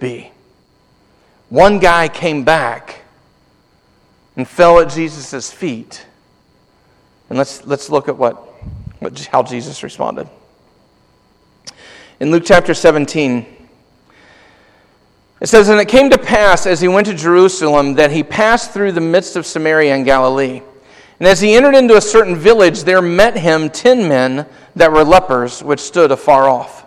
be. One guy came back and fell at Jesus' feet. And let's, let's look at what, what, how Jesus responded. In Luke chapter 17, it says, And it came to pass as he went to Jerusalem that he passed through the midst of Samaria and Galilee. And as he entered into a certain village, there met him ten men that were lepers, which stood afar off.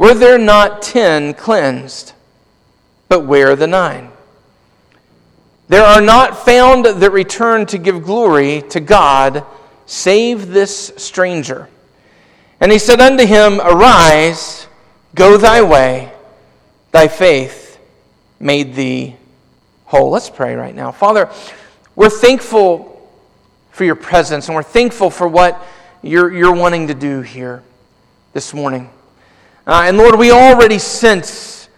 Were there not ten cleansed? But where are the nine? There are not found that return to give glory to God, save this stranger. And he said unto him, Arise, go thy way, thy faith made thee whole. Let's pray right now. Father, we're thankful for your presence and we're thankful for what you're, you're wanting to do here this morning. Uh, and Lord, we already sense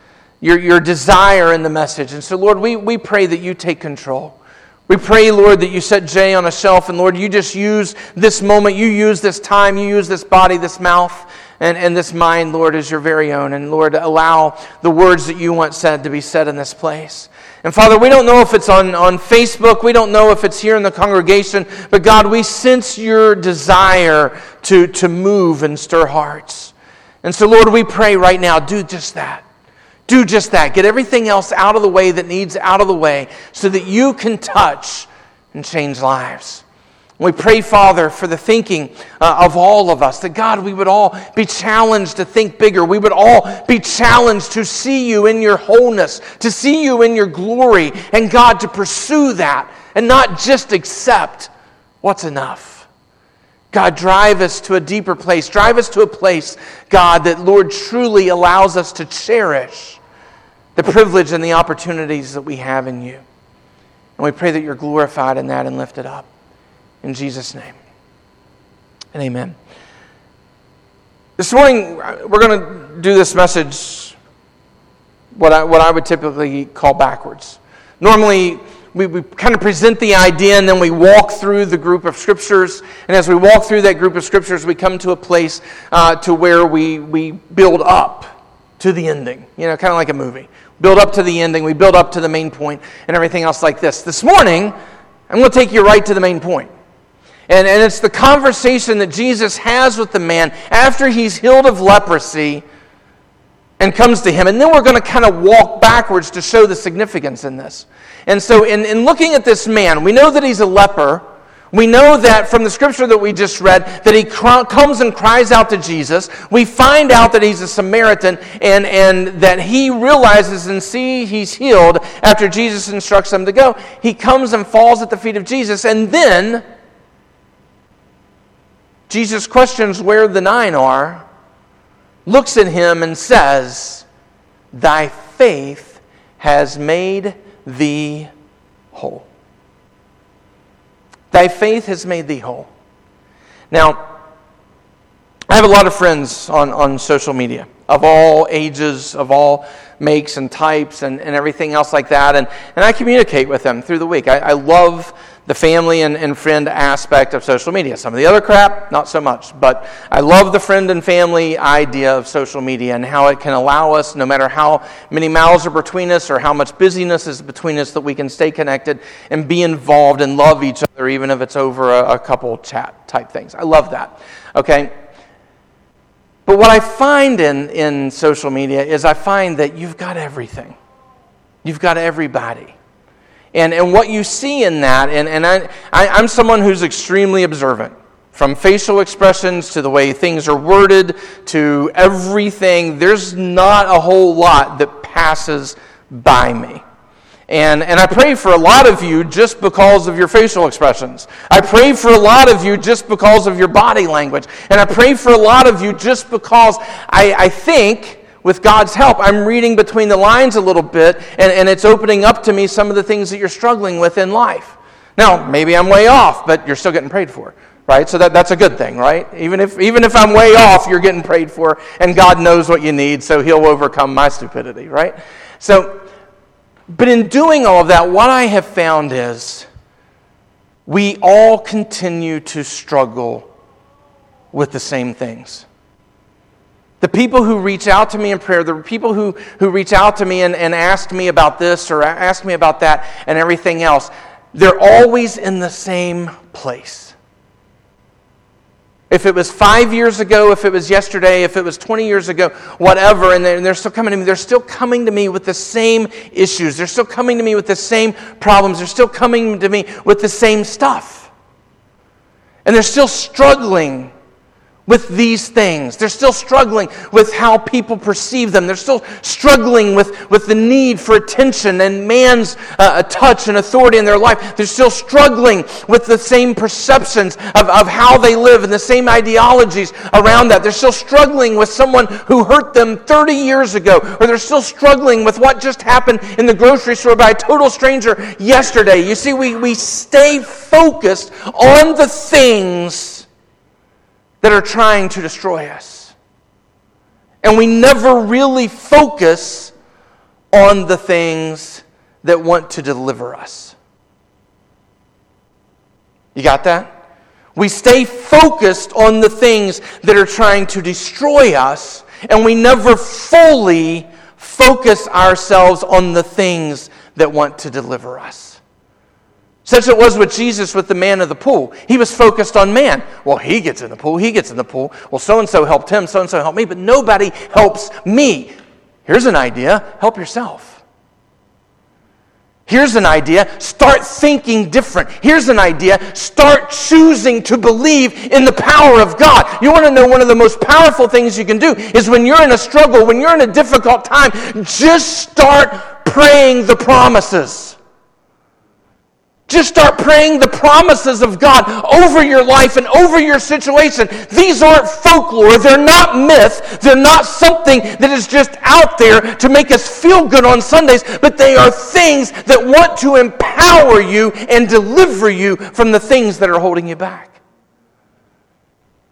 your, your desire in the message. And so, Lord, we, we pray that you take control. We pray, Lord, that you set Jay on a shelf, and Lord, you just use this moment, you use this time, you use this body, this mouth, and, and this mind, Lord, as your very own. And Lord, allow the words that you want said to be said in this place. And Father, we don't know if it's on, on Facebook, we don't know if it's here in the congregation, but God, we sense your desire to, to move and stir hearts. And so, Lord, we pray right now, do just that. Do just that. Get everything else out of the way that needs out of the way so that you can touch and change lives. We pray, Father, for the thinking uh, of all of us, that God, we would all be challenged to think bigger. We would all be challenged to see you in your wholeness, to see you in your glory, and God, to pursue that and not just accept what's enough. God, drive us to a deeper place. Drive us to a place, God, that, Lord, truly allows us to cherish the privilege and the opportunities that we have in you. And we pray that you're glorified in that and lifted up. In Jesus' name. And amen. This morning, we're going to do this message what I, what I would typically call backwards. Normally, we, we kind of present the idea and then we walk through the group of scriptures. And as we walk through that group of scriptures, we come to a place uh, to where we, we build up to the ending, you know, kind of like a movie. Build up to the ending, we build up to the main point, and everything else like this. This morning, I'm going to take you right to the main point. And, and it's the conversation that Jesus has with the man after he's healed of leprosy and comes to him. And then we're going to kind of walk backwards to show the significance in this. And so, in, in looking at this man, we know that he's a leper. We know that from the scripture that we just read that he cr- comes and cries out to Jesus. We find out that he's a Samaritan and, and that he realizes and see he's healed after Jesus instructs him to go. He comes and falls at the feet of Jesus and then Jesus questions where the nine are, looks at him and says, Thy faith has made thee whole. Thy faith has made thee whole. Now, I have a lot of friends on, on social media of all ages, of all makes and types, and, and everything else like that. And, and I communicate with them through the week. I, I love the family and, and friend aspect of social media. Some of the other crap, not so much. But I love the friend and family idea of social media and how it can allow us, no matter how many miles are between us or how much busyness is between us, that we can stay connected and be involved and love each other, even if it's over a, a couple chat type things. I love that. Okay? But what I find in, in social media is I find that you've got everything. You've got everybody. And, and what you see in that, and, and I, I, I'm someone who's extremely observant. From facial expressions to the way things are worded to everything, there's not a whole lot that passes by me. And, and I pray for a lot of you just because of your facial expressions. I pray for a lot of you just because of your body language. And I pray for a lot of you just because I, I think with God's help, I'm reading between the lines a little bit, and, and it's opening up to me some of the things that you're struggling with in life. Now, maybe I'm way off, but you're still getting prayed for, right? So that, that's a good thing, right? Even if, even if I'm way off, you're getting prayed for, and God knows what you need, so He'll overcome my stupidity, right? So, but in doing all of that, what I have found is we all continue to struggle with the same things. The people who reach out to me in prayer, the people who, who reach out to me and, and ask me about this or ask me about that and everything else, they're always in the same place. If it was five years ago, if it was yesterday, if it was 20 years ago, whatever, and they're, they're, still coming to me, they're still coming to me with the same issues. They're still coming to me with the same problems. They're still coming to me with the same stuff. And they're still struggling with these things. They're still struggling with how people perceive them. They're still struggling with, with the need for attention and man's uh, touch and authority in their life. They're still struggling with the same perceptions of, of how they live and the same ideologies around that. They're still struggling with someone who hurt them 30 years ago, or they're still struggling with what just happened in the grocery store by a total stranger yesterday. You see, we, we stay focused on the things that are trying to destroy us. And we never really focus on the things that want to deliver us. You got that? We stay focused on the things that are trying to destroy us, and we never fully focus ourselves on the things that want to deliver us. Such it was with Jesus with the man of the pool. He was focused on man. Well, he gets in the pool, he gets in the pool. Well, so and so helped him, so and so helped me, but nobody helps me. Here's an idea help yourself. Here's an idea start thinking different. Here's an idea start choosing to believe in the power of God. You want to know one of the most powerful things you can do is when you're in a struggle, when you're in a difficult time, just start praying the promises. Just start praying the promises of God over your life and over your situation. These aren't folklore. They're not myth. They're not something that is just out there to make us feel good on Sundays, but they are things that want to empower you and deliver you from the things that are holding you back.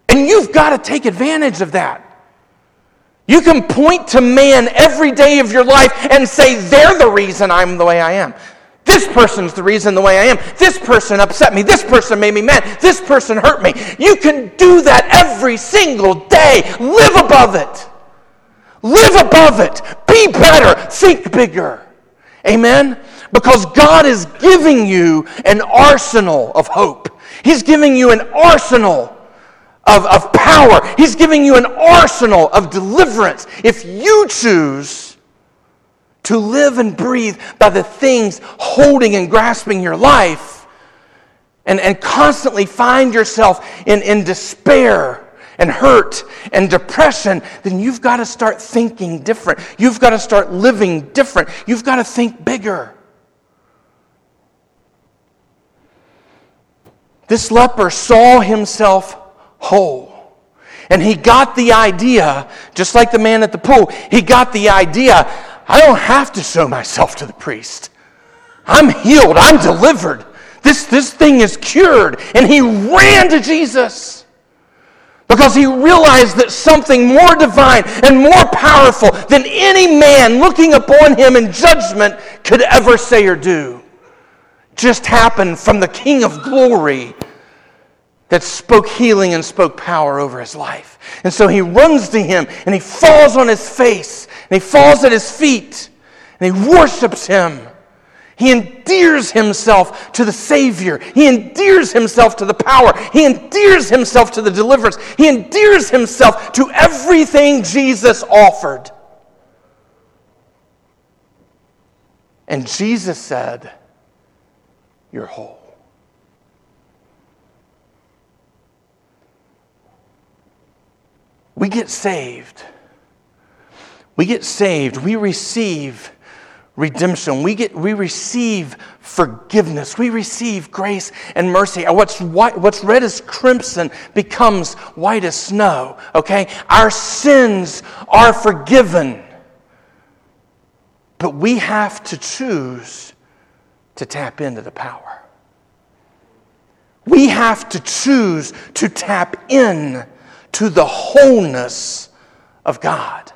And you've got to take advantage of that. You can point to man every day of your life and say, they're the reason I'm the way I am. This person's the reason the way I am. This person upset me. This person made me mad. This person hurt me. You can do that every single day. Live above it. Live above it. Be better. Think bigger. Amen? Because God is giving you an arsenal of hope. He's giving you an arsenal of, of power. He's giving you an arsenal of deliverance. If you choose to live and breathe by the things holding and grasping your life and, and constantly find yourself in, in despair and hurt and depression, then you've got to start thinking different. You've got to start living different. You've got to think bigger. This leper saw himself whole. And he got the idea, just like the man at the pool, he got the idea I don't have to show myself to the priest. I'm healed. I'm delivered. This, this thing is cured. And he ran to Jesus because he realized that something more divine and more powerful than any man looking upon him in judgment could ever say or do just happened from the King of glory that spoke healing and spoke power over his life. And so he runs to him and he falls on his face and he falls at his feet and he worships him. He endears himself to the Savior. He endears himself to the power. He endears himself to the deliverance. He endears himself to everything Jesus offered. And Jesus said, You're whole. We get saved we get saved, we receive redemption. We, get, we receive forgiveness. We receive grace and mercy. And what's, white, what's red as crimson becomes white as snow. Okay? Our sins are forgiven. But we have to choose to tap into the power. We have to choose to tap in to the wholeness of God.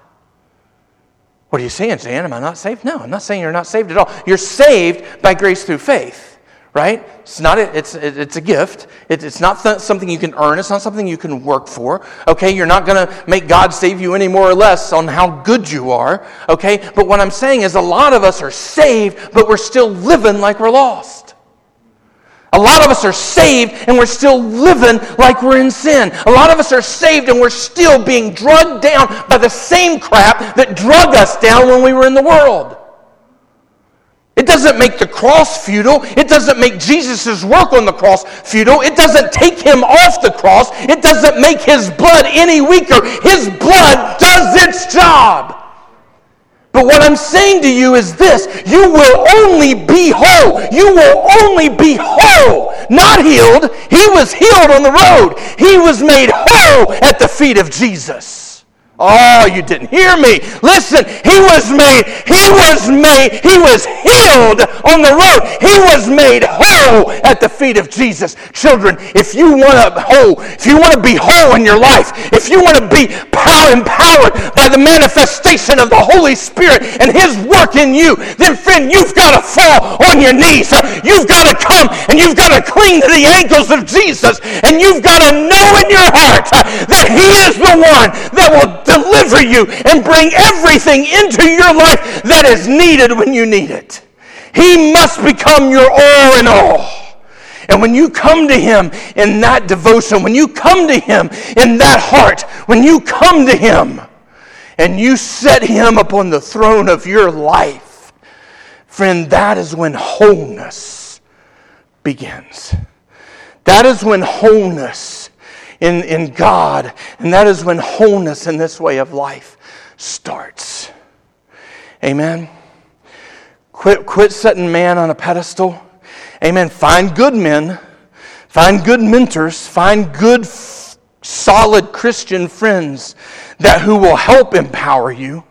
What are you saying, Dan? Am I not saved? No, I'm not saying you're not saved at all. You're saved by grace through faith, right? It's not a, it's, it's a gift. it's not th- something you can earn. It's not something you can work for, okay? You're not going to make God save you any more or less on how good you are, okay? But what I'm saying is a lot of us are saved, but we're still living like we're lost. A lot of us are saved and we're still living like we're in sin. A lot of us are saved and we're still being drugged down by the same crap that drug us down when we were in the world. It doesn't make the cross futile. It doesn't make Jesus' work on the cross futile. It doesn't take him off the cross. It doesn't make his blood any weaker. His blood does its job. But what I'm saying to you is this you will only be whole. You will only be whole, not healed. He was healed on the road, he was made whole at the feet of Jesus. Oh, you didn't hear me. Listen, he was made, he was made, he was healed on the road. He was made whole at the feet of Jesus. Children, if you want to whole, if you want to be whole in your life, if you want to be power, empowered by the manifestation of the Holy Spirit and his work in you, then friend, you've got to fall on your knees. You've got to come and you've got to cling to the ankles of Jesus and you've got to know in your heart that he is the one that will deliver you and bring everything into your life that is needed when you need it. He must become your all in all. And when you come to Him in that devotion, when you come to Him in that heart, when you come to Him and you set Him upon the throne of your life, friend, that is when wholeness begins. That is when wholeness in, in God. And that is when wholeness in this way of life starts. Amen. Quit, quit setting man on a pedestal. Amen. Find good men, find good mentors, find good, solid Christian friends that who will help empower you,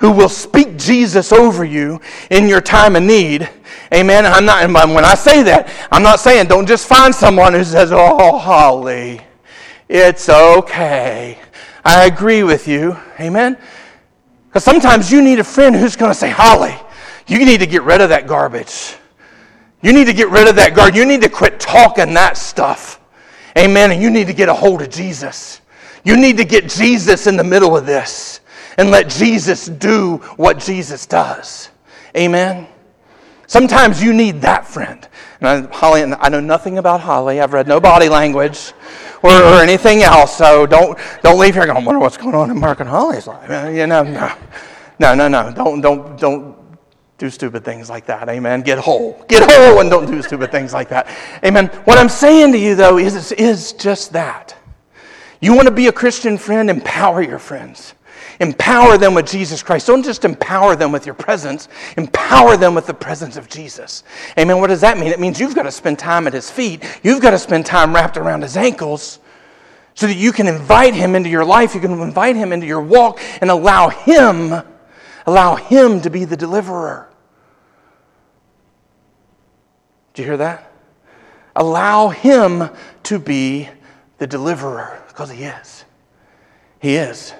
who will speak Jesus over you in your time of need. Amen. I'm not, when I say that, I'm not saying don't just find someone who says, Oh, Holly. It's okay. I agree with you. Amen? Because sometimes you need a friend who's going to say, Holly, you need to get rid of that garbage. You need to get rid of that garbage. You need to quit talking that stuff. Amen. And you need to get a hold of Jesus. You need to get Jesus in the middle of this and let Jesus do what Jesus does. Amen. Sometimes you need that friend. And I, Holly, I know nothing about Holly. I've read no body language or, or anything else. So don't, don't leave here going, wonder what's going on in Mark and Holly's life. Uh, you know, no, no, no, no. Don't, don't, don't do stupid things like that. Amen. Get whole. Get whole and don't do stupid things like that. Amen. What I'm saying to you, though, is, is just that. You want to be a Christian friend? Empower your friends. Empower them with Jesus Christ. Don't just empower them with your presence, empower them with the presence of Jesus. Amen. What does that mean? It means you've got to spend time at his feet, you've got to spend time wrapped around his ankles so that you can invite him into your life, you can invite him into your walk and allow him allow him to be the deliverer. Do you hear that? Allow him to be the deliverer because he is. He is.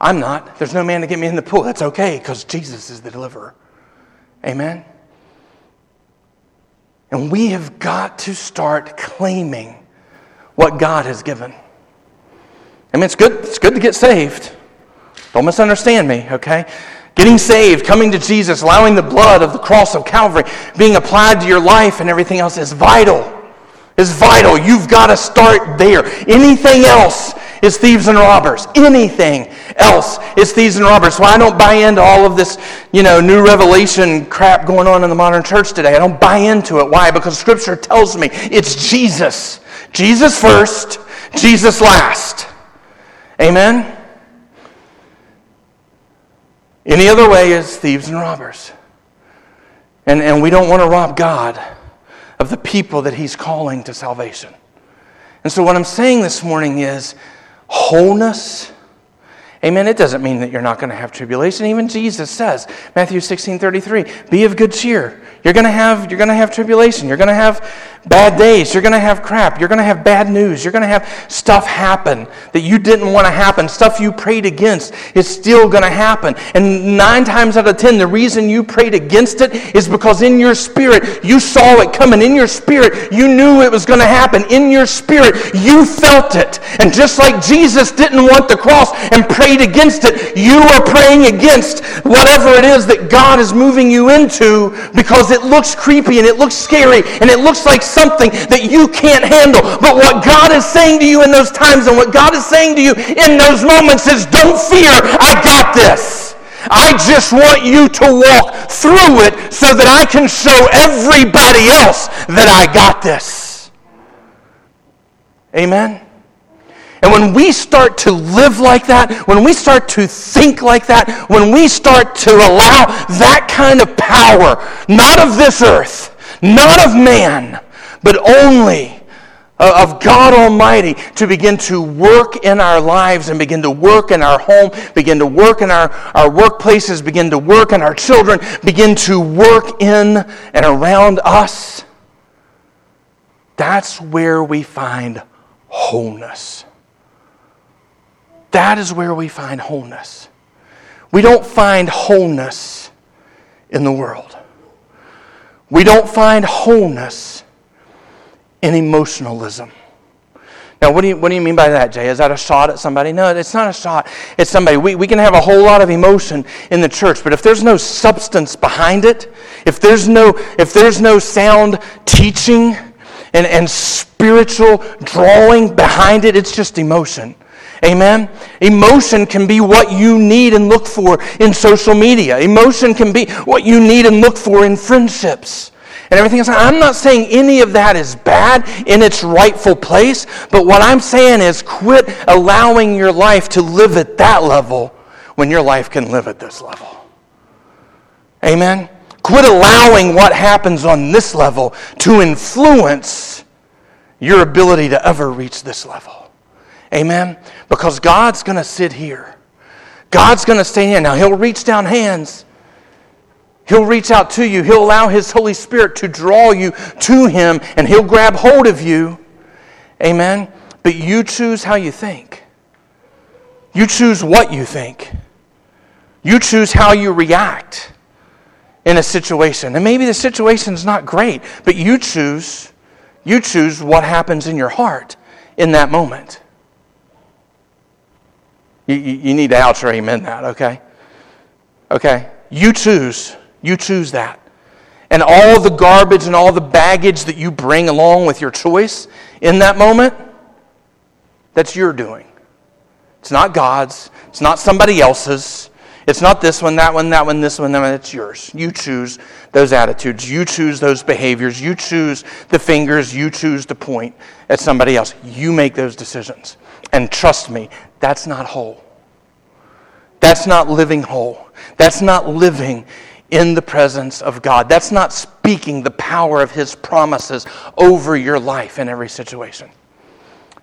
I'm not. There's no man to get me in the pool. That's okay because Jesus is the deliverer. Amen? And we have got to start claiming what God has given. I mean, it's good, it's good to get saved. Don't misunderstand me, okay? Getting saved, coming to Jesus, allowing the blood of the cross of Calvary being applied to your life and everything else is vital. Is vital. You've got to start there. Anything else is thieves and robbers. Anything else is thieves and robbers. So I don't buy into all of this, you know, new revelation crap going on in the modern church today. I don't buy into it. Why? Because Scripture tells me it's Jesus. Jesus first, Jesus last. Amen? Any other way is thieves and robbers. And, and we don't want to rob God of the people that He's calling to salvation. And so, what I'm saying this morning is wholeness. Amen. It doesn't mean that you're not going to have tribulation. Even Jesus says, Matthew 16 33, be of good cheer. You're going to have, you're going to have tribulation. You're going to have bad days. You're going to have crap. You're going to have bad news. You're going to have stuff happen that you didn't want to happen. Stuff you prayed against is still going to happen. And nine times out of ten, the reason you prayed against it is because in your spirit, you saw it coming. In your spirit, you knew it was going to happen. In your spirit, you felt it. And just like Jesus didn't want the cross and prayed against it, you are praying against whatever it is that God is moving you into because it looks creepy and it looks scary and it looks like something that you can't handle. But what God is saying to you in those times and what God is saying to you in those moments is don't fear, I got this. I just want you to walk through it so that I can show everybody else that I got this. Amen? And when we start to live like that, when we start to think like that, when we start to allow that kind of power, not of this earth, not of man, but only uh, of God Almighty to begin to work in our lives and begin to work in our home, begin to work in our, our workplaces, begin to work in our children, begin to work in and around us. That's where we find wholeness. That is where we find wholeness. We don't find wholeness in the world. We don't find wholeness in emotionalism. Now, what do, you, what do you mean by that, Jay? Is that a shot at somebody? No, it's not a shot. It's somebody. We, we can have a whole lot of emotion in the church, but if there's no substance behind it, if there's no, if there's no sound teaching and, and spiritual drawing behind it, it's just emotion. Amen? Emotion can be what you need and look for in social media. Emotion can be what you need and look for in friendships and everything else. I'm not saying any of that is bad in its rightful place, but what I'm saying is quit allowing your life to live at that level when your life can live at this level. Amen? Quit allowing what happens on this level to influence your ability to ever reach this level. Amen? Because God's going to sit here. God's going to stay here. Now, He'll reach down hands He'll reach out to you. He'll allow His Holy Spirit to draw you to Him, and He'll grab hold of you. Amen? But you choose how you think. You choose what you think. You choose how you react in a situation. And maybe the situation's not great, but you choose you choose what happens in your heart in that moment. You, you, you need to ouch or amen that, okay? Okay? You choose you choose that. And all the garbage and all the baggage that you bring along with your choice in that moment, that's your doing. It's not God's. It's not somebody else's. It's not this one, that one, that one, this one, that one. It's yours. You choose those attitudes. You choose those behaviors. You choose the fingers. You choose to point at somebody else. You make those decisions. And trust me, that's not whole. That's not living whole. That's not living in the presence of God. That's not speaking the power of His promises over your life in every situation.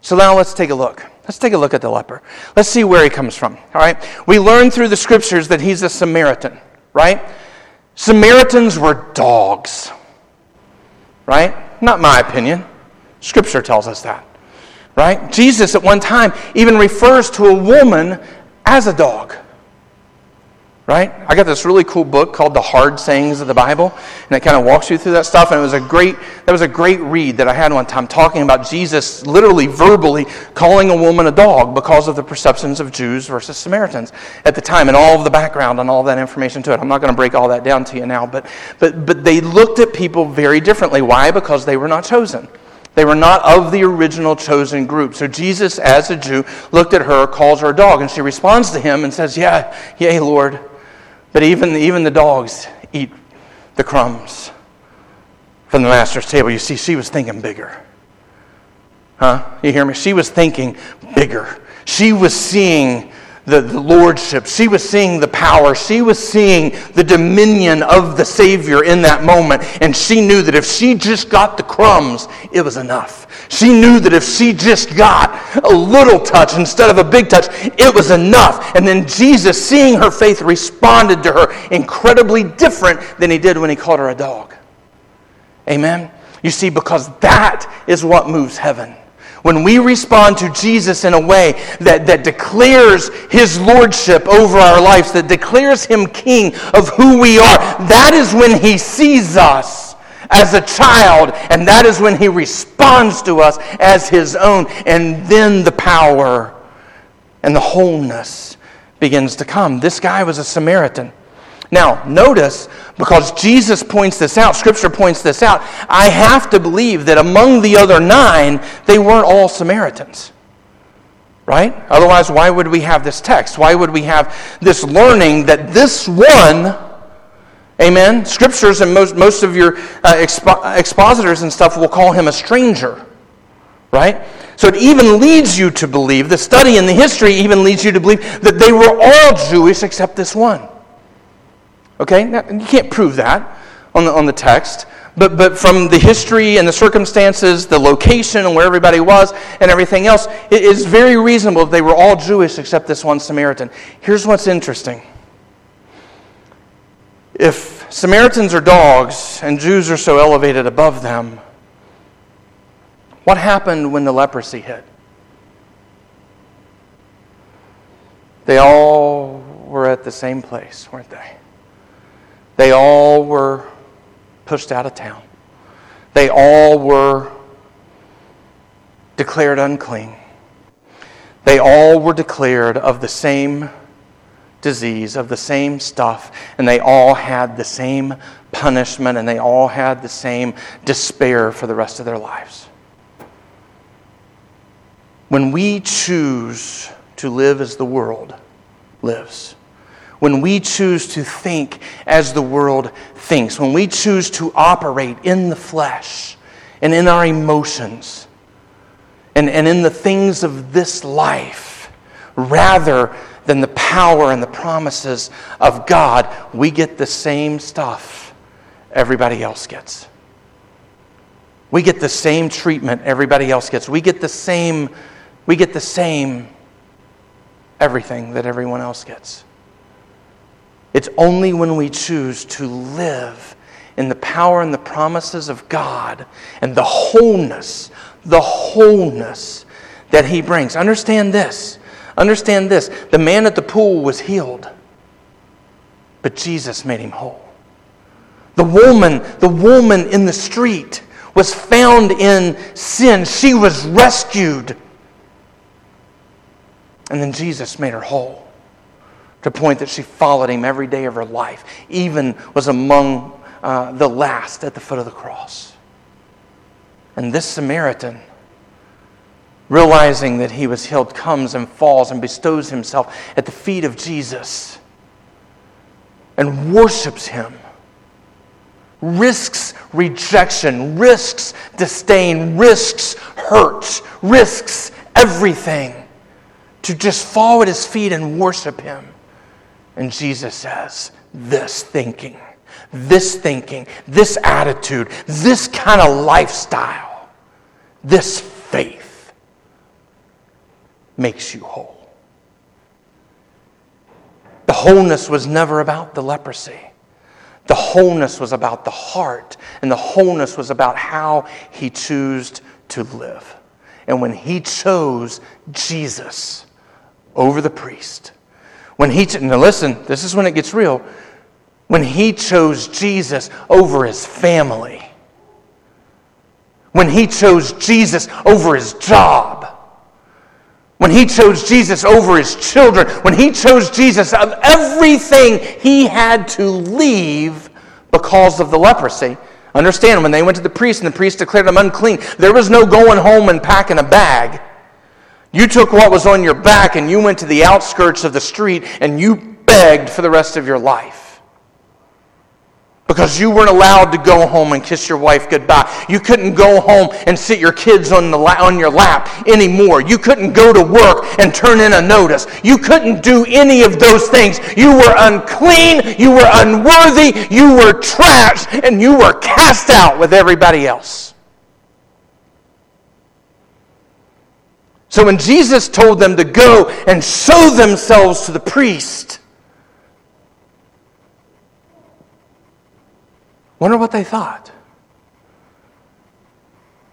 So now let's take a look. Let's take a look at the leper. Let's see where he comes from. All right? We learn through the scriptures that he's a Samaritan, right? Samaritans were dogs, right? Not my opinion. Scripture tells us that, right? Jesus at one time even refers to a woman as a dog right? I got this really cool book called The Hard Sayings of the Bible, and it kind of walks you through that stuff. And it was a great, that was a great read that I had one time talking about Jesus literally verbally calling a woman a dog because of the perceptions of Jews versus Samaritans at the time and all of the background and all that information to it. I'm not going to break all that down to you now, but, but, but they looked at people very differently. Why? Because they were not chosen. They were not of the original chosen group. So Jesus, as a Jew, looked at her, calls her a dog, and she responds to him and says, Yeah, yay, Lord. But even, even the dogs eat the crumbs from the master's table. You see, she was thinking bigger. Huh? You hear me? She was thinking bigger. She was seeing the, the lordship. She was seeing the power. She was seeing the dominion of the Savior in that moment. And she knew that if she just got the crumbs, it was enough. She knew that if she just got a little touch instead of a big touch, it was enough. And then Jesus, seeing her faith, responded to her incredibly different than he did when he called her a dog. Amen? You see, because that is what moves heaven. When we respond to Jesus in a way that, that declares his lordship over our lives, that declares him king of who we are, that is when he sees us as a child, and that is when he responds to us as his own. And then the power and the wholeness begins to come. This guy was a Samaritan. Now, notice, because Jesus points this out, Scripture points this out, I have to believe that among the other nine, they weren't all Samaritans. Right? Otherwise, why would we have this text? Why would we have this learning that this one, amen, Scriptures and most, most of your uh, expo- expositors and stuff will call him a stranger. Right? So it even leads you to believe, the study and the history even leads you to believe that they were all Jewish except this one. Okay? Now, you can't prove that on the, on the text. But, but from the history and the circumstances, the location and where everybody was and everything else, it is very reasonable that they were all Jewish except this one Samaritan. Here's what's interesting. If Samaritans are dogs and Jews are so elevated above them, what happened when the leprosy hit? They all were at the same place, weren't they? They all were pushed out of town. They all were declared unclean. They all were declared of the same disease, of the same stuff, and they all had the same punishment, and they all had the same despair for the rest of their lives. When we choose to live as the world lives, when we choose to think as the world thinks, when we choose to operate in the flesh and in our emotions and, and in the things of this life, rather than the power and the promises of God, we get the same stuff everybody else gets. We get the same treatment everybody else gets. We get the same, we get the same everything that everyone else gets. It's only when we choose to live in the power and the promises of God and the wholeness, the wholeness that He brings. Understand this. Understand this. The man at the pool was healed, but Jesus made him whole. The woman, the woman in the street was found in sin. She was rescued. And then Jesus made her whole to the point that she followed him every day of her life, even was among uh, the last at the foot of the cross. And this Samaritan, realizing that he was healed, comes and falls and bestows himself at the feet of Jesus and worships him. Risks rejection, risks disdain, risks hurt, risks everything to just fall at his feet and worship him. And Jesus says, This thinking, this thinking, this attitude, this kind of lifestyle, this faith makes you whole. The wholeness was never about the leprosy. The wholeness was about the heart, and the wholeness was about how he chose to live. And when he chose Jesus over the priest, when he, now listen, this is when it gets real. When he chose Jesus over his family, when he chose Jesus over his job, when he chose Jesus over his children, when he chose Jesus of everything he had to leave because of the leprosy. Understand, when they went to the priest and the priest declared him unclean, there was no going home and packing a bag. You took what was on your back and you went to the outskirts of the street and you begged for the rest of your life. because you weren't allowed to go home and kiss your wife goodbye. You couldn't go home and sit your kids on, the la- on your lap anymore. You couldn't go to work and turn in a notice. You couldn't do any of those things. You were unclean, you were unworthy, you were trash, and you were cast out with everybody else. So when Jesus told them to go and show themselves to the priest, wonder what they thought.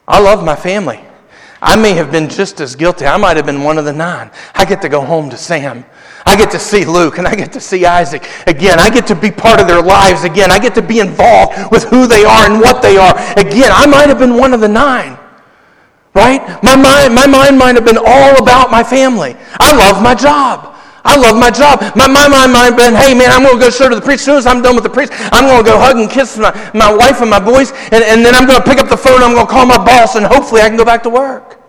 I love my family. I may have been just as guilty. I might have been one of the nine. I get to go home to Sam. I get to see Luke and I get to see Isaac again. I get to be part of their lives again. I get to be involved with who they are and what they are again. I might have been one of the nine. Right? My mind, my mind might have been all about my family. I love my job. I love my job. My, my mind might have been, hey man, I'm going to go show to the priest. As soon as I'm done with the priest, I'm going to go hug and kiss my, my wife and my boys, and, and then I'm going to pick up the phone, I'm going to call my boss, and hopefully I can go back to work.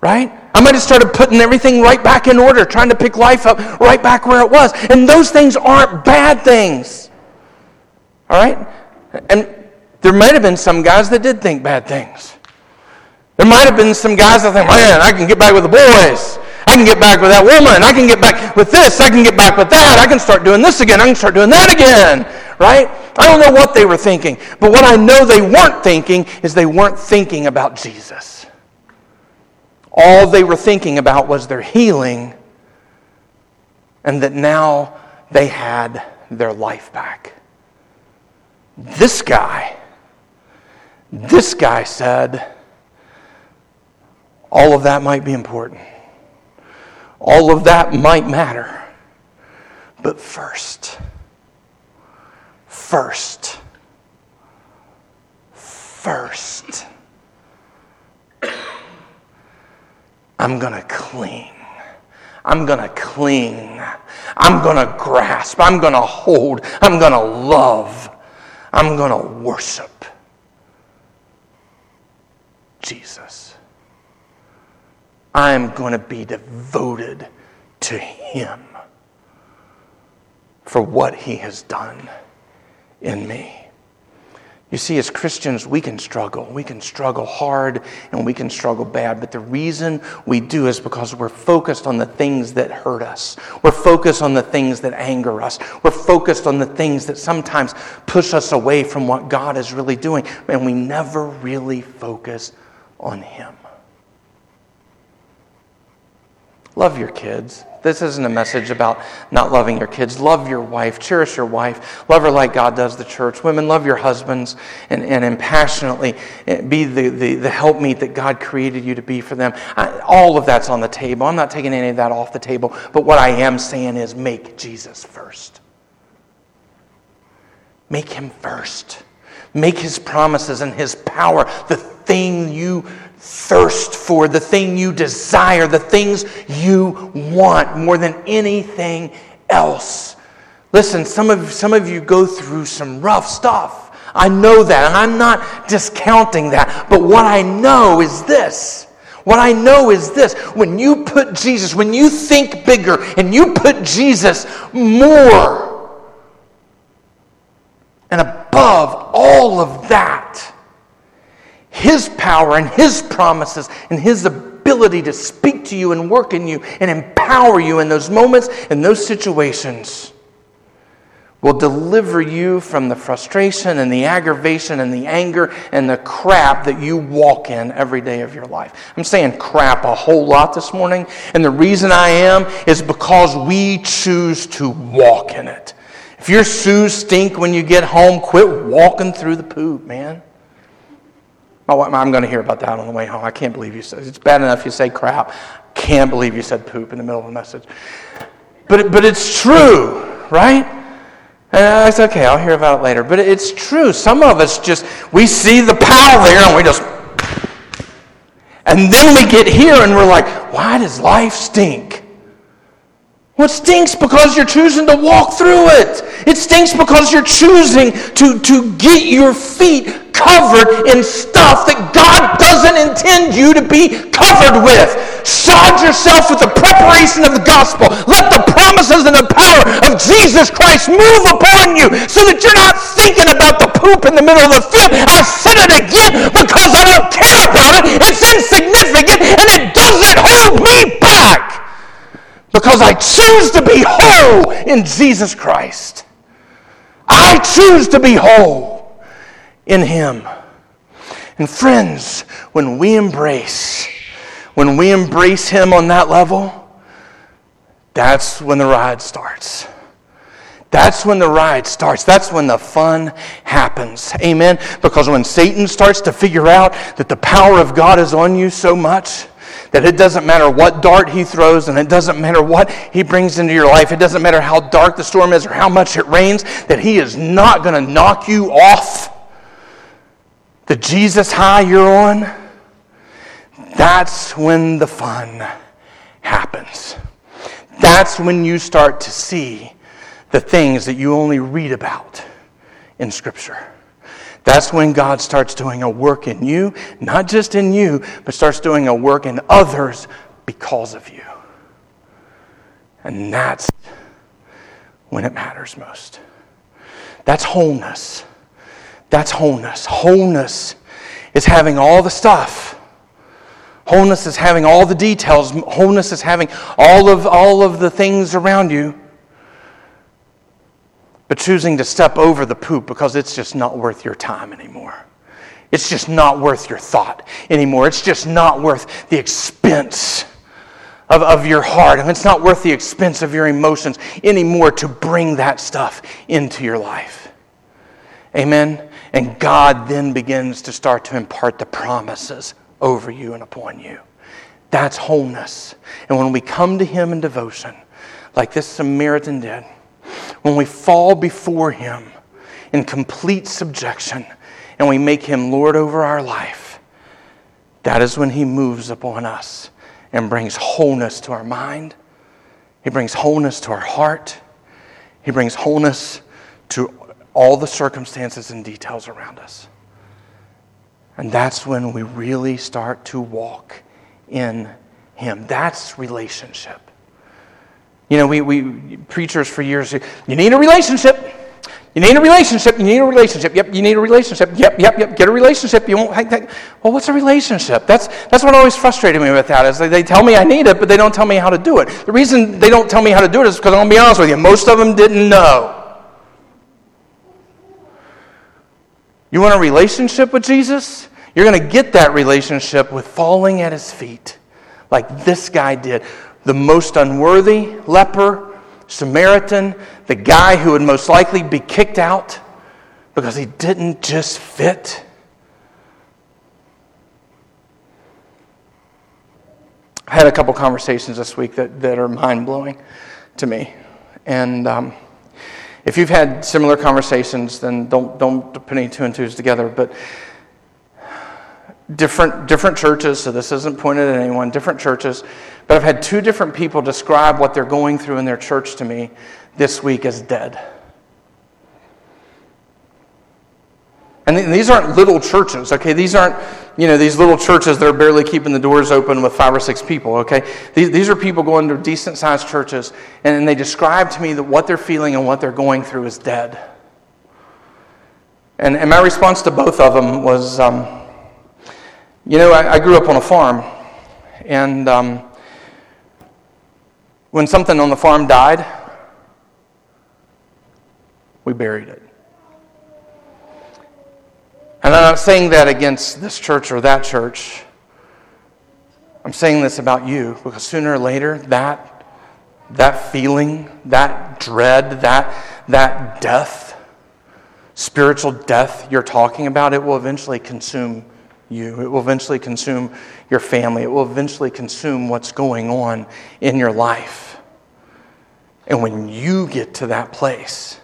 Right? I might have started putting everything right back in order, trying to pick life up right back where it was. And those things aren't bad things. All right? And there might have been some guys that did think bad things. There might have been some guys that think, man, I can get back with the boys. I can get back with that woman. I can get back with this. I can get back with that. I can start doing this again. I can start doing that again. Right? I don't know what they were thinking. But what I know they weren't thinking is they weren't thinking about Jesus. All they were thinking about was their healing and that now they had their life back. This guy, this guy said, all of that might be important. All of that might matter. But first, first, first, I'm going to cling. I'm going to cling. I'm going to grasp. I'm going to hold. I'm going to love. I'm going to worship Jesus. I'm going to be devoted to Him for what He has done in me. You see, as Christians, we can struggle. We can struggle hard and we can struggle bad. But the reason we do is because we're focused on the things that hurt us. We're focused on the things that anger us. We're focused on the things that sometimes push us away from what God is really doing. And we never really focus on Him. Love your kids. This isn't a message about not loving your kids. Love your wife. Cherish your wife. Love her like God does the church. Women, love your husbands and, and, and passionately be the, the, the helpmeet that God created you to be for them. I, all of that's on the table. I'm not taking any of that off the table. But what I am saying is make Jesus first. Make him first. Make his promises and his power the thing you thirst for, the thing you desire, the things you want more than anything else. Listen, some of, some of you go through some rough stuff. I know that, and I'm not discounting that. But what I know is this. What I know is this. When you put Jesus, when you think bigger and you put Jesus more and above all of that, his power and His promises and His ability to speak to you and work in you and empower you in those moments, in those situations, will deliver you from the frustration and the aggravation and the anger and the crap that you walk in every day of your life. I'm saying crap a whole lot this morning, and the reason I am is because we choose to walk in it. If your shoes stink when you get home, quit walking through the poop, man. My wife, I'm going to hear about that on the way home. I can't believe you said it's bad enough you say crap. Can't believe you said poop in the middle of a message. But, but it's true, right? And I said, okay, I'll hear about it later. But it's true. Some of us just, we see the power there and we just, and then we get here and we're like, why does life stink? Well, it stinks because you're choosing to walk through it. It stinks because you're choosing to, to get your feet covered in stuff that God doesn't intend you to be covered with. Sod yourself with the preparation of the gospel. Let the promises and the power of Jesus Christ move upon you so that you're not thinking about the poop in the middle of the field. I said it again because I don't care about it. It's insignificant and it doesn't hold me back because I choose to be whole in Jesus Christ. I choose to be whole in Him. And friends, when we embrace, when we embrace Him on that level, that's when the ride starts. That's when the ride starts. That's when the fun happens. Amen. Because when Satan starts to figure out that the power of God is on you so much, that it doesn't matter what dart he throws and it doesn't matter what he brings into your life, it doesn't matter how dark the storm is or how much it rains, that he is not going to knock you off the Jesus high you're on. That's when the fun happens. That's when you start to see the things that you only read about in Scripture. That's when God starts doing a work in you, not just in you, but starts doing a work in others because of you. And that's when it matters most. That's wholeness. That's wholeness. Wholeness is having all the stuff. Wholeness is having all the details. Wholeness is having all of, all of the things around you but choosing to step over the poop because it's just not worth your time anymore. It's just not worth your thought anymore. It's just not worth the expense of, of your heart. And it's not worth the expense of your emotions anymore to bring that stuff into your life. Amen? And God then begins to start to impart the promises over you and upon you. That's wholeness. And when we come to Him in devotion, like this Samaritan did, when we fall before Him in complete subjection and we make Him Lord over our life, that is when He moves upon us and brings wholeness to our mind. He brings wholeness to our heart. He brings wholeness to all the circumstances and details around us. And that's when we really start to walk in Him. That's relationship. You know, we, we preachers for years, you need a relationship. You need a relationship. You need a relationship. Yep, you need a relationship. Yep, yep, yep. Get a relationship. You won't. Well, what's a relationship? That's that's what always frustrated me with that. Is they, they tell me I need it, but they don't tell me how to do it. The reason they don't tell me how to do it is because I'm gonna be honest with you. Most of them didn't know. You want a relationship with Jesus? You're going to get that relationship with falling at his feet, like this guy did the most unworthy leper, Samaritan, the guy who would most likely be kicked out because he didn't just fit. I had a couple conversations this week that, that are mind blowing to me. And um, if you've had similar conversations, then don't, don't put any two and twos together. But different, different churches, so this isn't pointed at anyone, different churches but I've had two different people describe what they're going through in their church to me this week as dead. And these aren't little churches, okay? These aren't, you know, these little churches that are barely keeping the doors open with five or six people, okay? These, these are people going to decent sized churches, and they describe to me that what they're feeling and what they're going through is dead. And, and my response to both of them was, um, you know, I, I, grew up on a farm, and um, when something on the farm died, we buried it. And I'm not saying that against this church or that church. I'm saying this about you because sooner or later, that, that feeling, that dread, that, that death, spiritual death you're talking about, it will eventually consume you. It will eventually consume your family. It will eventually consume what's going on in your life. And when you get to that place,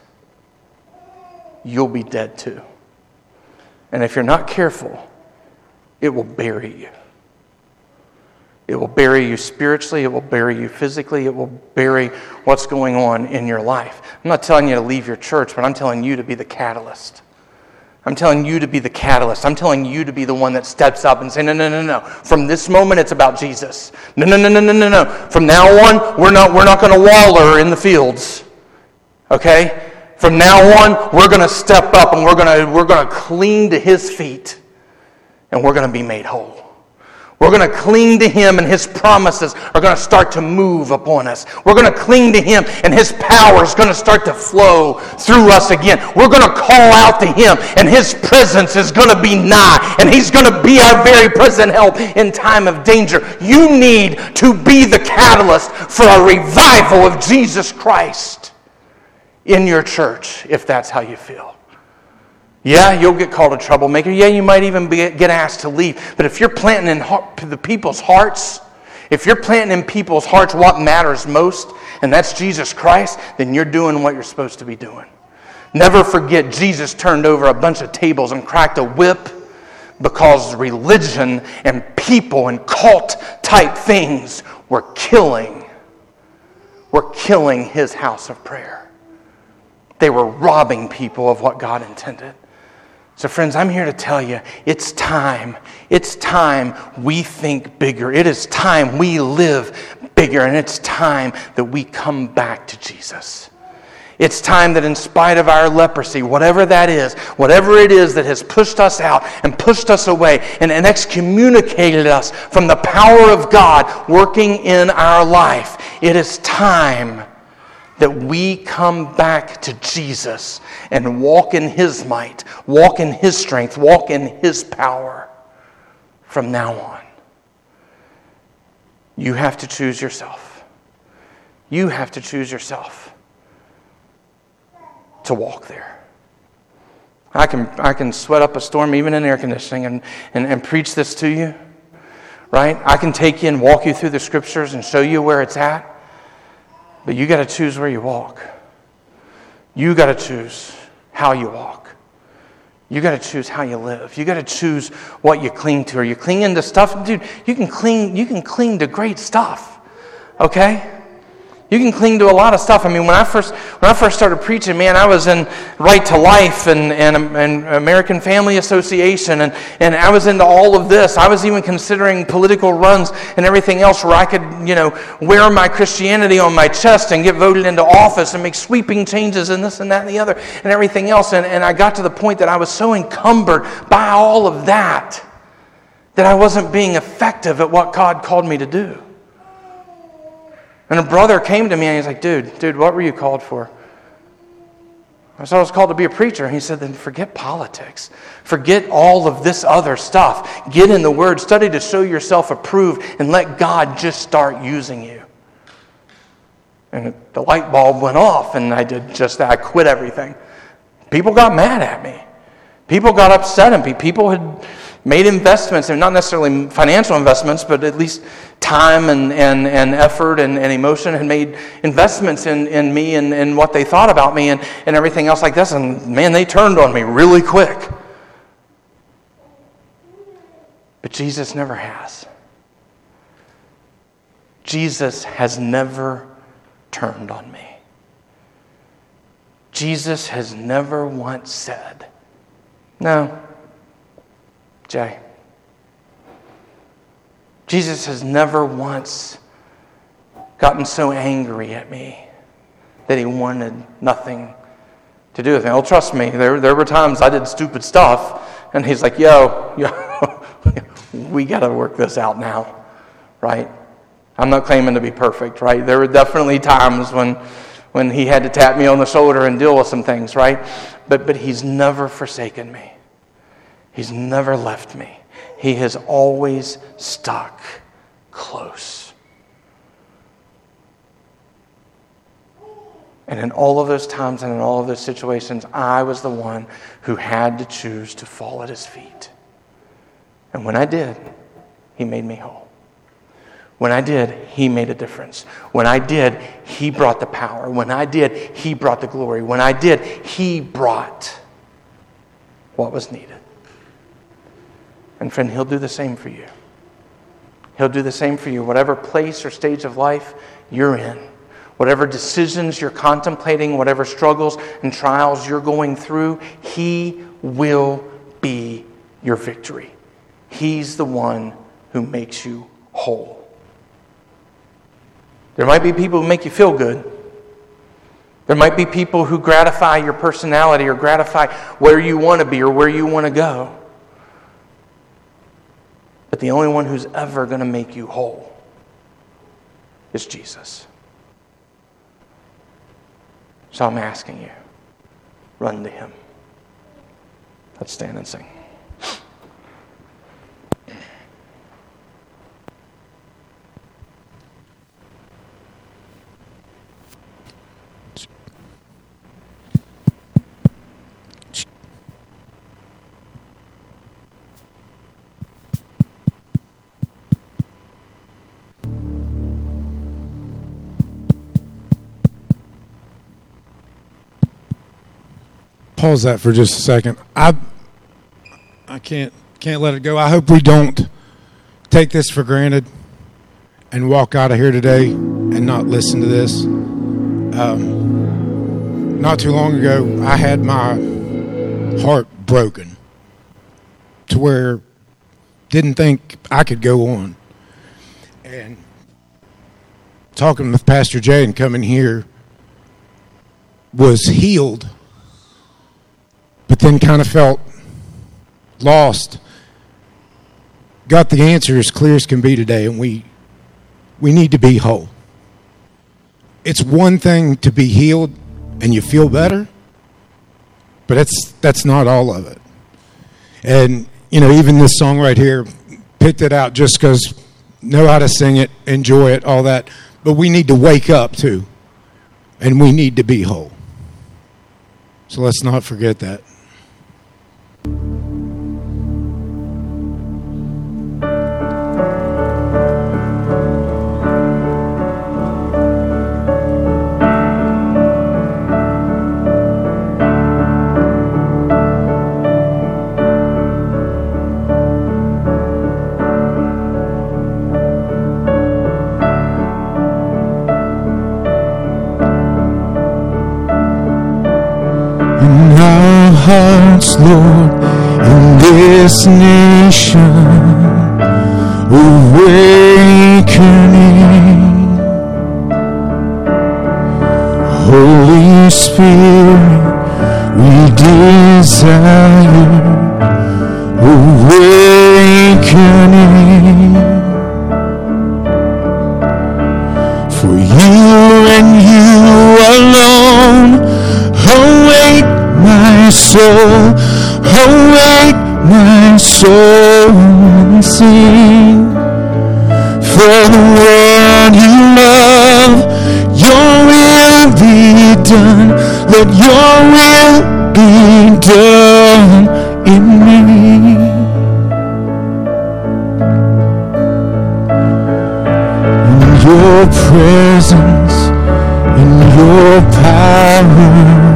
you'll be dead too. And if you're not careful, it will bury you. It will bury you spiritually, it will bury you physically, it will bury what's going on in your life. I'm not telling you to leave your church, but I'm telling you to be the catalyst I'm telling you to be the catalyst. I'm telling you to be the one that steps up and say, no, no, no, no. From this moment, it's about Jesus. No, no, no, no, no, no, no. From now on, we're not, we're not going to waller in the fields. Okay? From now on, we're going to step up and we're going to, we're going to cling to his feet and we're going to be made whole. We're going to cling to Him, and His promises are going to start to move upon us. We're going to cling to Him, and His power is going to start to flow through us again. We're going to call out to Him, and His presence is going to be nigh, and He's going to be our very present help in time of danger. You need to be the catalyst for a revival of Jesus Christ in your church, if that's how you feel. Yeah, you'll get called a troublemaker. Yeah, you might even be, get asked to leave. But if you're planting in heart, the people's hearts, if you're planting in people's hearts what matters most, and that's Jesus Christ, then you're doing what you're supposed to be doing. Never forget, Jesus turned over a bunch of tables and cracked a whip because religion and people and cult type things were killing, were killing his house of prayer. They were robbing people of what God intended. So, friends, I'm here to tell you it's time. It's time we think bigger. It is time we live bigger. And it's time that we come back to Jesus. It's time that, in spite of our leprosy, whatever that is, whatever it is that has pushed us out and pushed us away and, and excommunicated us from the power of God working in our life, it is time that we come back to Jesus and walk in His might, walk in His strength, walk in His power from now on. You have to choose yourself. You have to choose yourself to walk there. I can, I can sweat up a storm even in air conditioning and, and, and preach this to you, right? I can take you and walk you through the scriptures and show you where it's at. But you got to choose where you walk. You got to choose how you walk. You got to choose how you live. You got to choose what you cling to. Are you clinging to stuff? Dude, you can cling, you can cling to great stuff. Okay? You can cling to a lot of stuff. I mean, when I first when I first started preaching, man, I was in Right to Life and, and, and American Family Association, and, and I was into all of this. I was even considering political runs and everything else where I could, you know, wear my Christianity on my chest and get voted into office and make sweeping changes and this and that and the other and everything else. And, and I got to the point that I was so encumbered by all of that that I wasn't being effective at what God called me to do. And a brother came to me and he's like, dude, dude, what were you called for? I said, I was called to be a preacher. And he said, then forget politics. Forget all of this other stuff. Get in the Word, study to show yourself approved, and let God just start using you. And the light bulb went off, and I did just that. I quit everything. People got mad at me. People got upset at me. People had made investments, and not necessarily financial investments, but at least time and, and, and effort and, and emotion, had made investments in, in me and, and what they thought about me and, and everything else like this. And man, they turned on me really quick. But Jesus never has. Jesus has never turned on me. Jesus has never once said, No, Jay. Jesus has never once gotten so angry at me that he wanted nothing to do with me. Well, trust me, there, there were times I did stupid stuff, and he's like, yo, yo we got to work this out now, right? I'm not claiming to be perfect, right? There were definitely times when, when he had to tap me on the shoulder and deal with some things, right? But, but he's never forsaken me. He's never left me. He has always stuck close. And in all of those times and in all of those situations, I was the one who had to choose to fall at his feet. And when I did, he made me whole. When I did, he made a difference. When I did, he brought the power. When I did, he brought the glory. When I did, he brought what was needed. And friend, He'll do the same for you. He'll do the same for you, whatever place or stage of life you're in, whatever decisions you're contemplating, whatever struggles and trials you're going through, He will be your victory. He's the one who makes you whole. There might be people who make you feel good. There might be people who gratify your personality or gratify where you want to be or where you want to go. But the only one who's ever going to make you whole is Jesus. So I'm asking you, run to him. Let's stand and sing. Pause that for just a second. I I can't can't let it go. I hope we don't take this for granted and walk out of here today and not listen to this. Um, not too long ago, I had my heart broken to where didn't think I could go on. And talking with Pastor Jay and coming here was healed then kind of felt lost. Got the answer as clear as can be today, and we we need to be whole. It's one thing to be healed and you feel better, but that's that's not all of it. And you know, even this song right here, picked it out just because know how to sing it, enjoy it, all that. But we need to wake up too, and we need to be whole. So let's not forget that. Lord, in this nation, awakening. Holy Spirit, we desire awakening. For you and you alone, awake my soul, awake my soul and sing. For the world you love, your will be done. Let your will be done in me. In your presence, in your power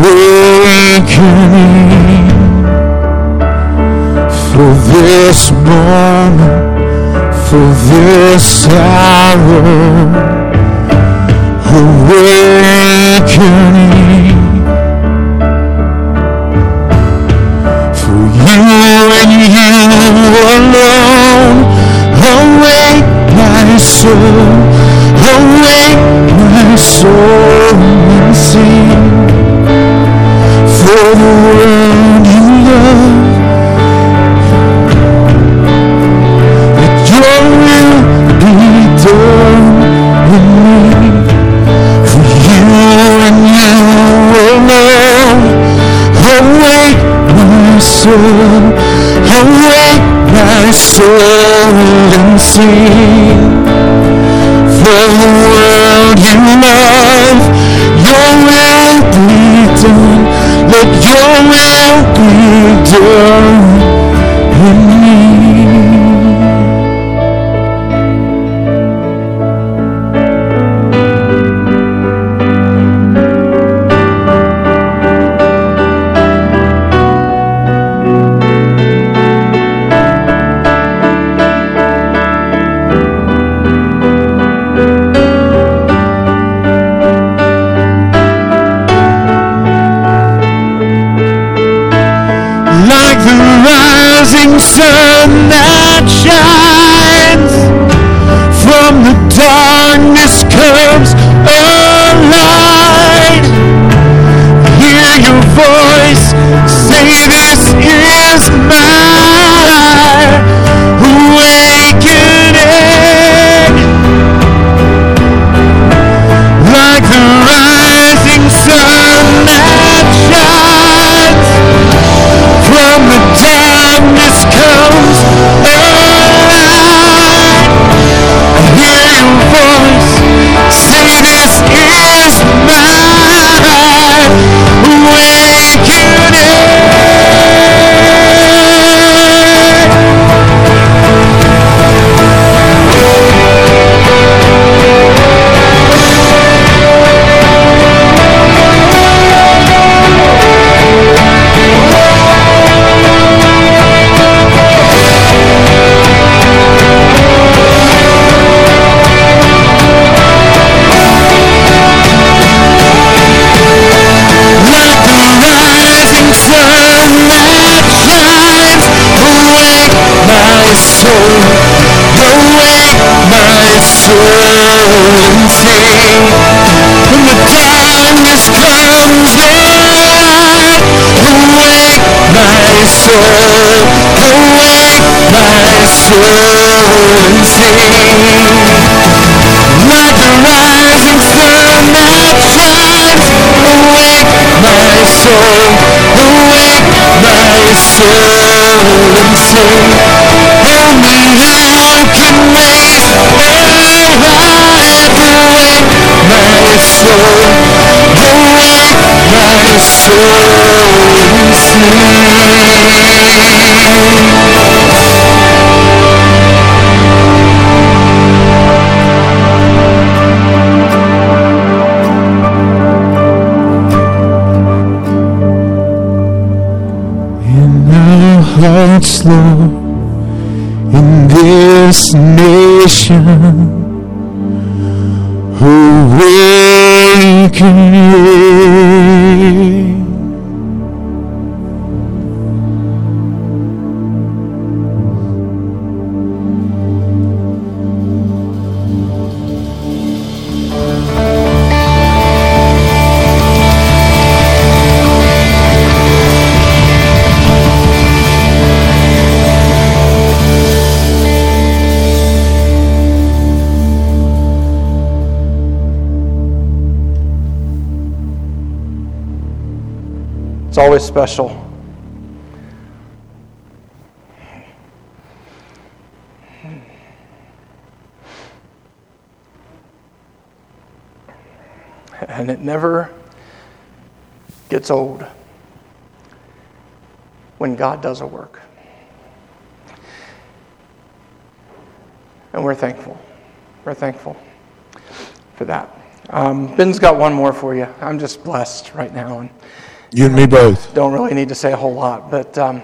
awakening for this moment, for this hour, awakening for you and you alone. Awake my soul, awake and sing. Lord, in this nation, awakening. Always special. And it never gets old when God does a work. And we're thankful. We're thankful for that. Um, Ben's got one more for you. I'm just blessed right now. And You and me both. don't really need to say a whole lot, but um,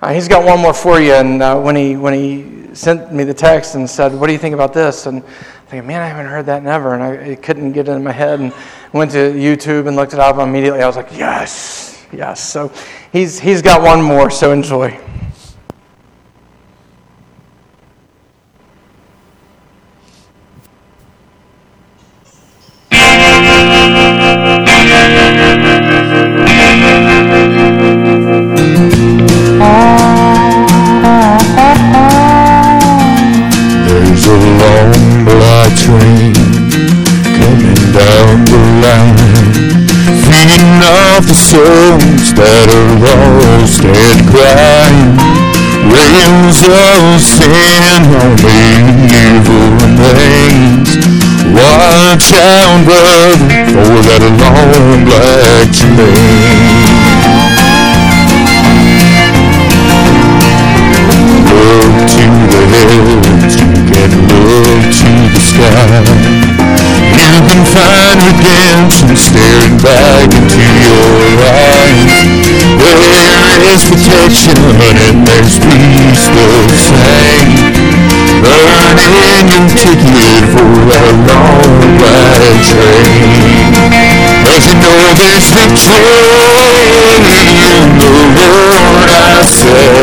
uh, he's got one more for you. And uh, when he when he sent me the text and said, "What do you think about this?" and I'm thinking, man, I haven't heard that in ever, and I, I couldn't get it in my head. And went to YouTube and looked it up immediately. I was like, yes, yes. So he's he's got one more. So enjoy. A long black train coming down the line, feeding off the souls that are lost and crying. Rails of sin on the evil remains. Watch out, brother, for that long black train. Look to the heavens, and look to the sky. You can find redemption staring back into your eyes. There is protection and there's peace the same. Burning and ticket for a long ride train. Cause you know there's victory in the Lord I say.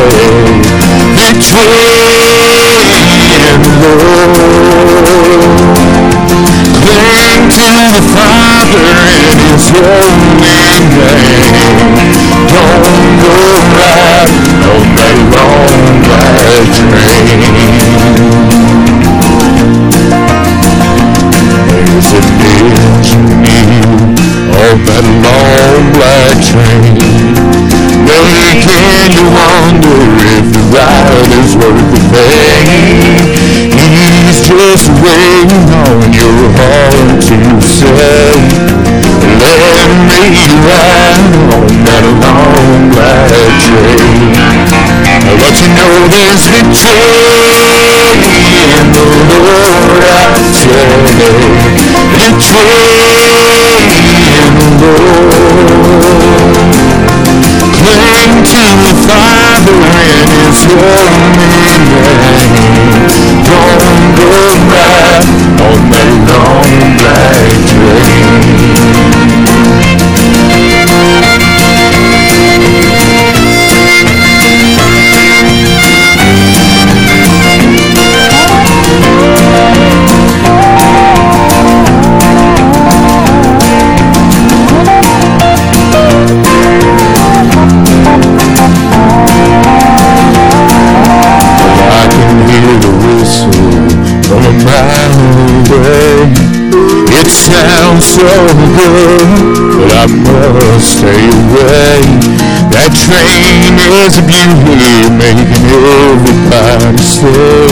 Victory and low. Cling to the Father in His holy name. Don't go back on oh, that long black train. There's a danger on that long black train. Making you wonder if the ride is worth the pain. He's just waiting on your heart to say, let me ride on that long black train. But you know there's victory in the Lord, I say. Victory in the Lord. Cling to the Father and His holy so good, but I must stay away. That train is a beauty, making everybody stay.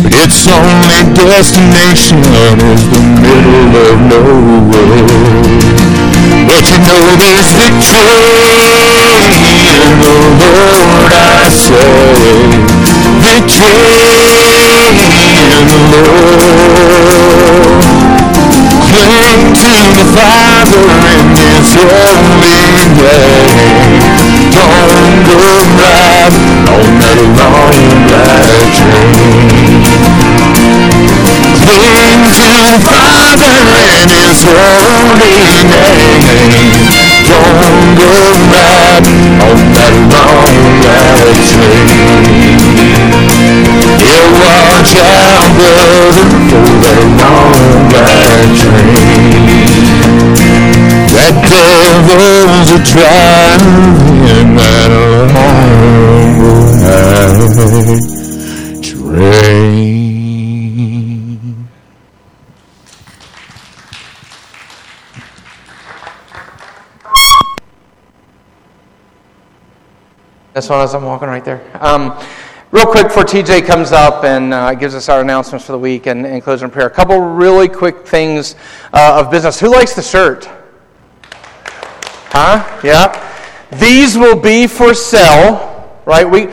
But its only destination is the middle of nowhere. But you know there's victory in the Lord, I say. Victory in the Lord. Cling to the Father in His holy. Don't go right on that long black train. Cling to the Father in His holy name. Don't go right on that long black train. Yeah, watch out, devil's a driving that long train. That's one as I'm walking right there. Um, real quick before TJ comes up and uh, gives us our announcements for the week and, and closing prayer. A couple really quick things uh, of business. Who likes the shirt? Huh? Yeah. These will be for sale, right? We,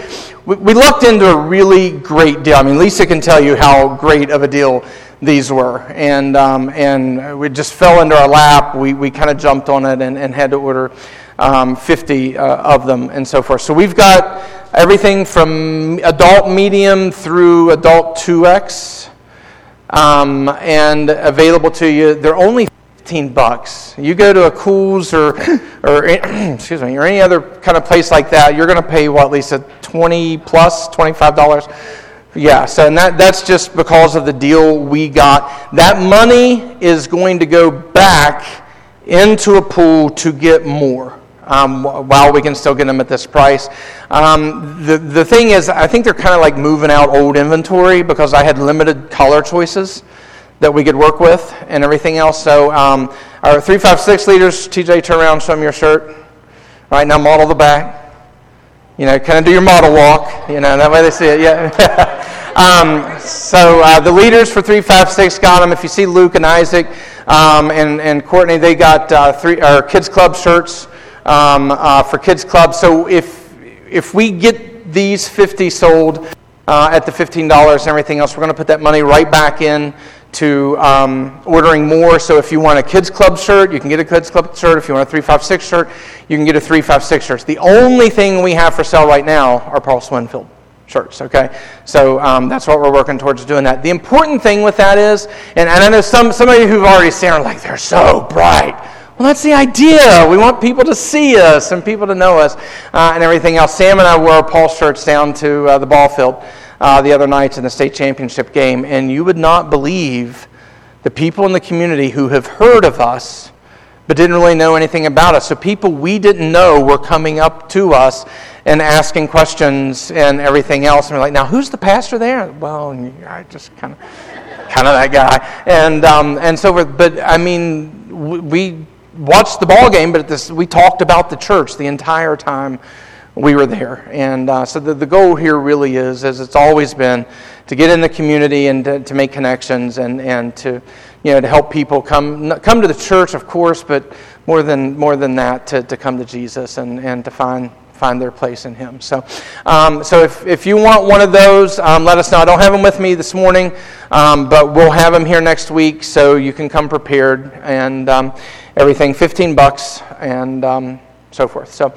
we, looked into a really great deal. I mean, Lisa can tell you how great of a deal these were. And, um, and we just fell into our lap. We, we kind of jumped on it and, and had to order um, 50 uh, of them and so forth. So we've got everything from adult medium through adult 2X um, and available to you. They're only 15 bucks. You go to a Kohl's or, or excuse me, or any other kind of place like that, you're going to pay what, Lisa, 20 plus, $25? Yeah, so and that, that's just because of the deal we got. That money is going to go back into a pool to get more. Um, while we can still get them at this price. Um, the, the thing is, I think they're kind of like moving out old inventory because I had limited color choices that we could work with and everything else. So um, our 356 leaders, TJ, turn around, show them your shirt. All right, now model the back. You know, kind of do your model walk. You know, that way they see it. Yeah. um, so uh, the leaders for 356 got them. If you see Luke and Isaac um, and, and Courtney, they got uh, three, or kids club shirts um, uh, for kids club. So if, if we get these 50 sold uh, at the $15 and everything else, we're going to put that money right back in to um, ordering more. So if you want a kids club shirt, you can get a kids club shirt. If you want a 356 shirt, you can get a 356 shirt. The only thing we have for sale right now are Paul Swinfield shirts, okay? So um, that's what we're working towards doing that. The important thing with that is, and, and I know some, some of you who've already seen are like, they're so bright. Well, that's the idea. We want people to see us and people to know us uh, and everything else. Sam and I wore Paul shirts down to uh, the ball field uh, the other nights in the state championship game, and you would not believe the people in the community who have heard of us but didn't really know anything about us. So people we didn't know were coming up to us and asking questions and everything else. And we're like, now who's the pastor there? Well, I just kind of, kind of that guy. And um, and so. But I mean, we watched the ball game, but this, we talked about the church the entire time we were there. And uh, so the, the goal here really is, as it's always been, to get in the community and to, to make connections and, and to, you know, to help people come, come to the church, of course, but more than, more than that, to, to come to Jesus and, and to find, find their place in Him. So, um, so if, if you want one of those, um, let us know. I don't have them with me this morning, um, but we'll have them here next week so you can come prepared and um, everything, 15 bucks and um, so forth. So,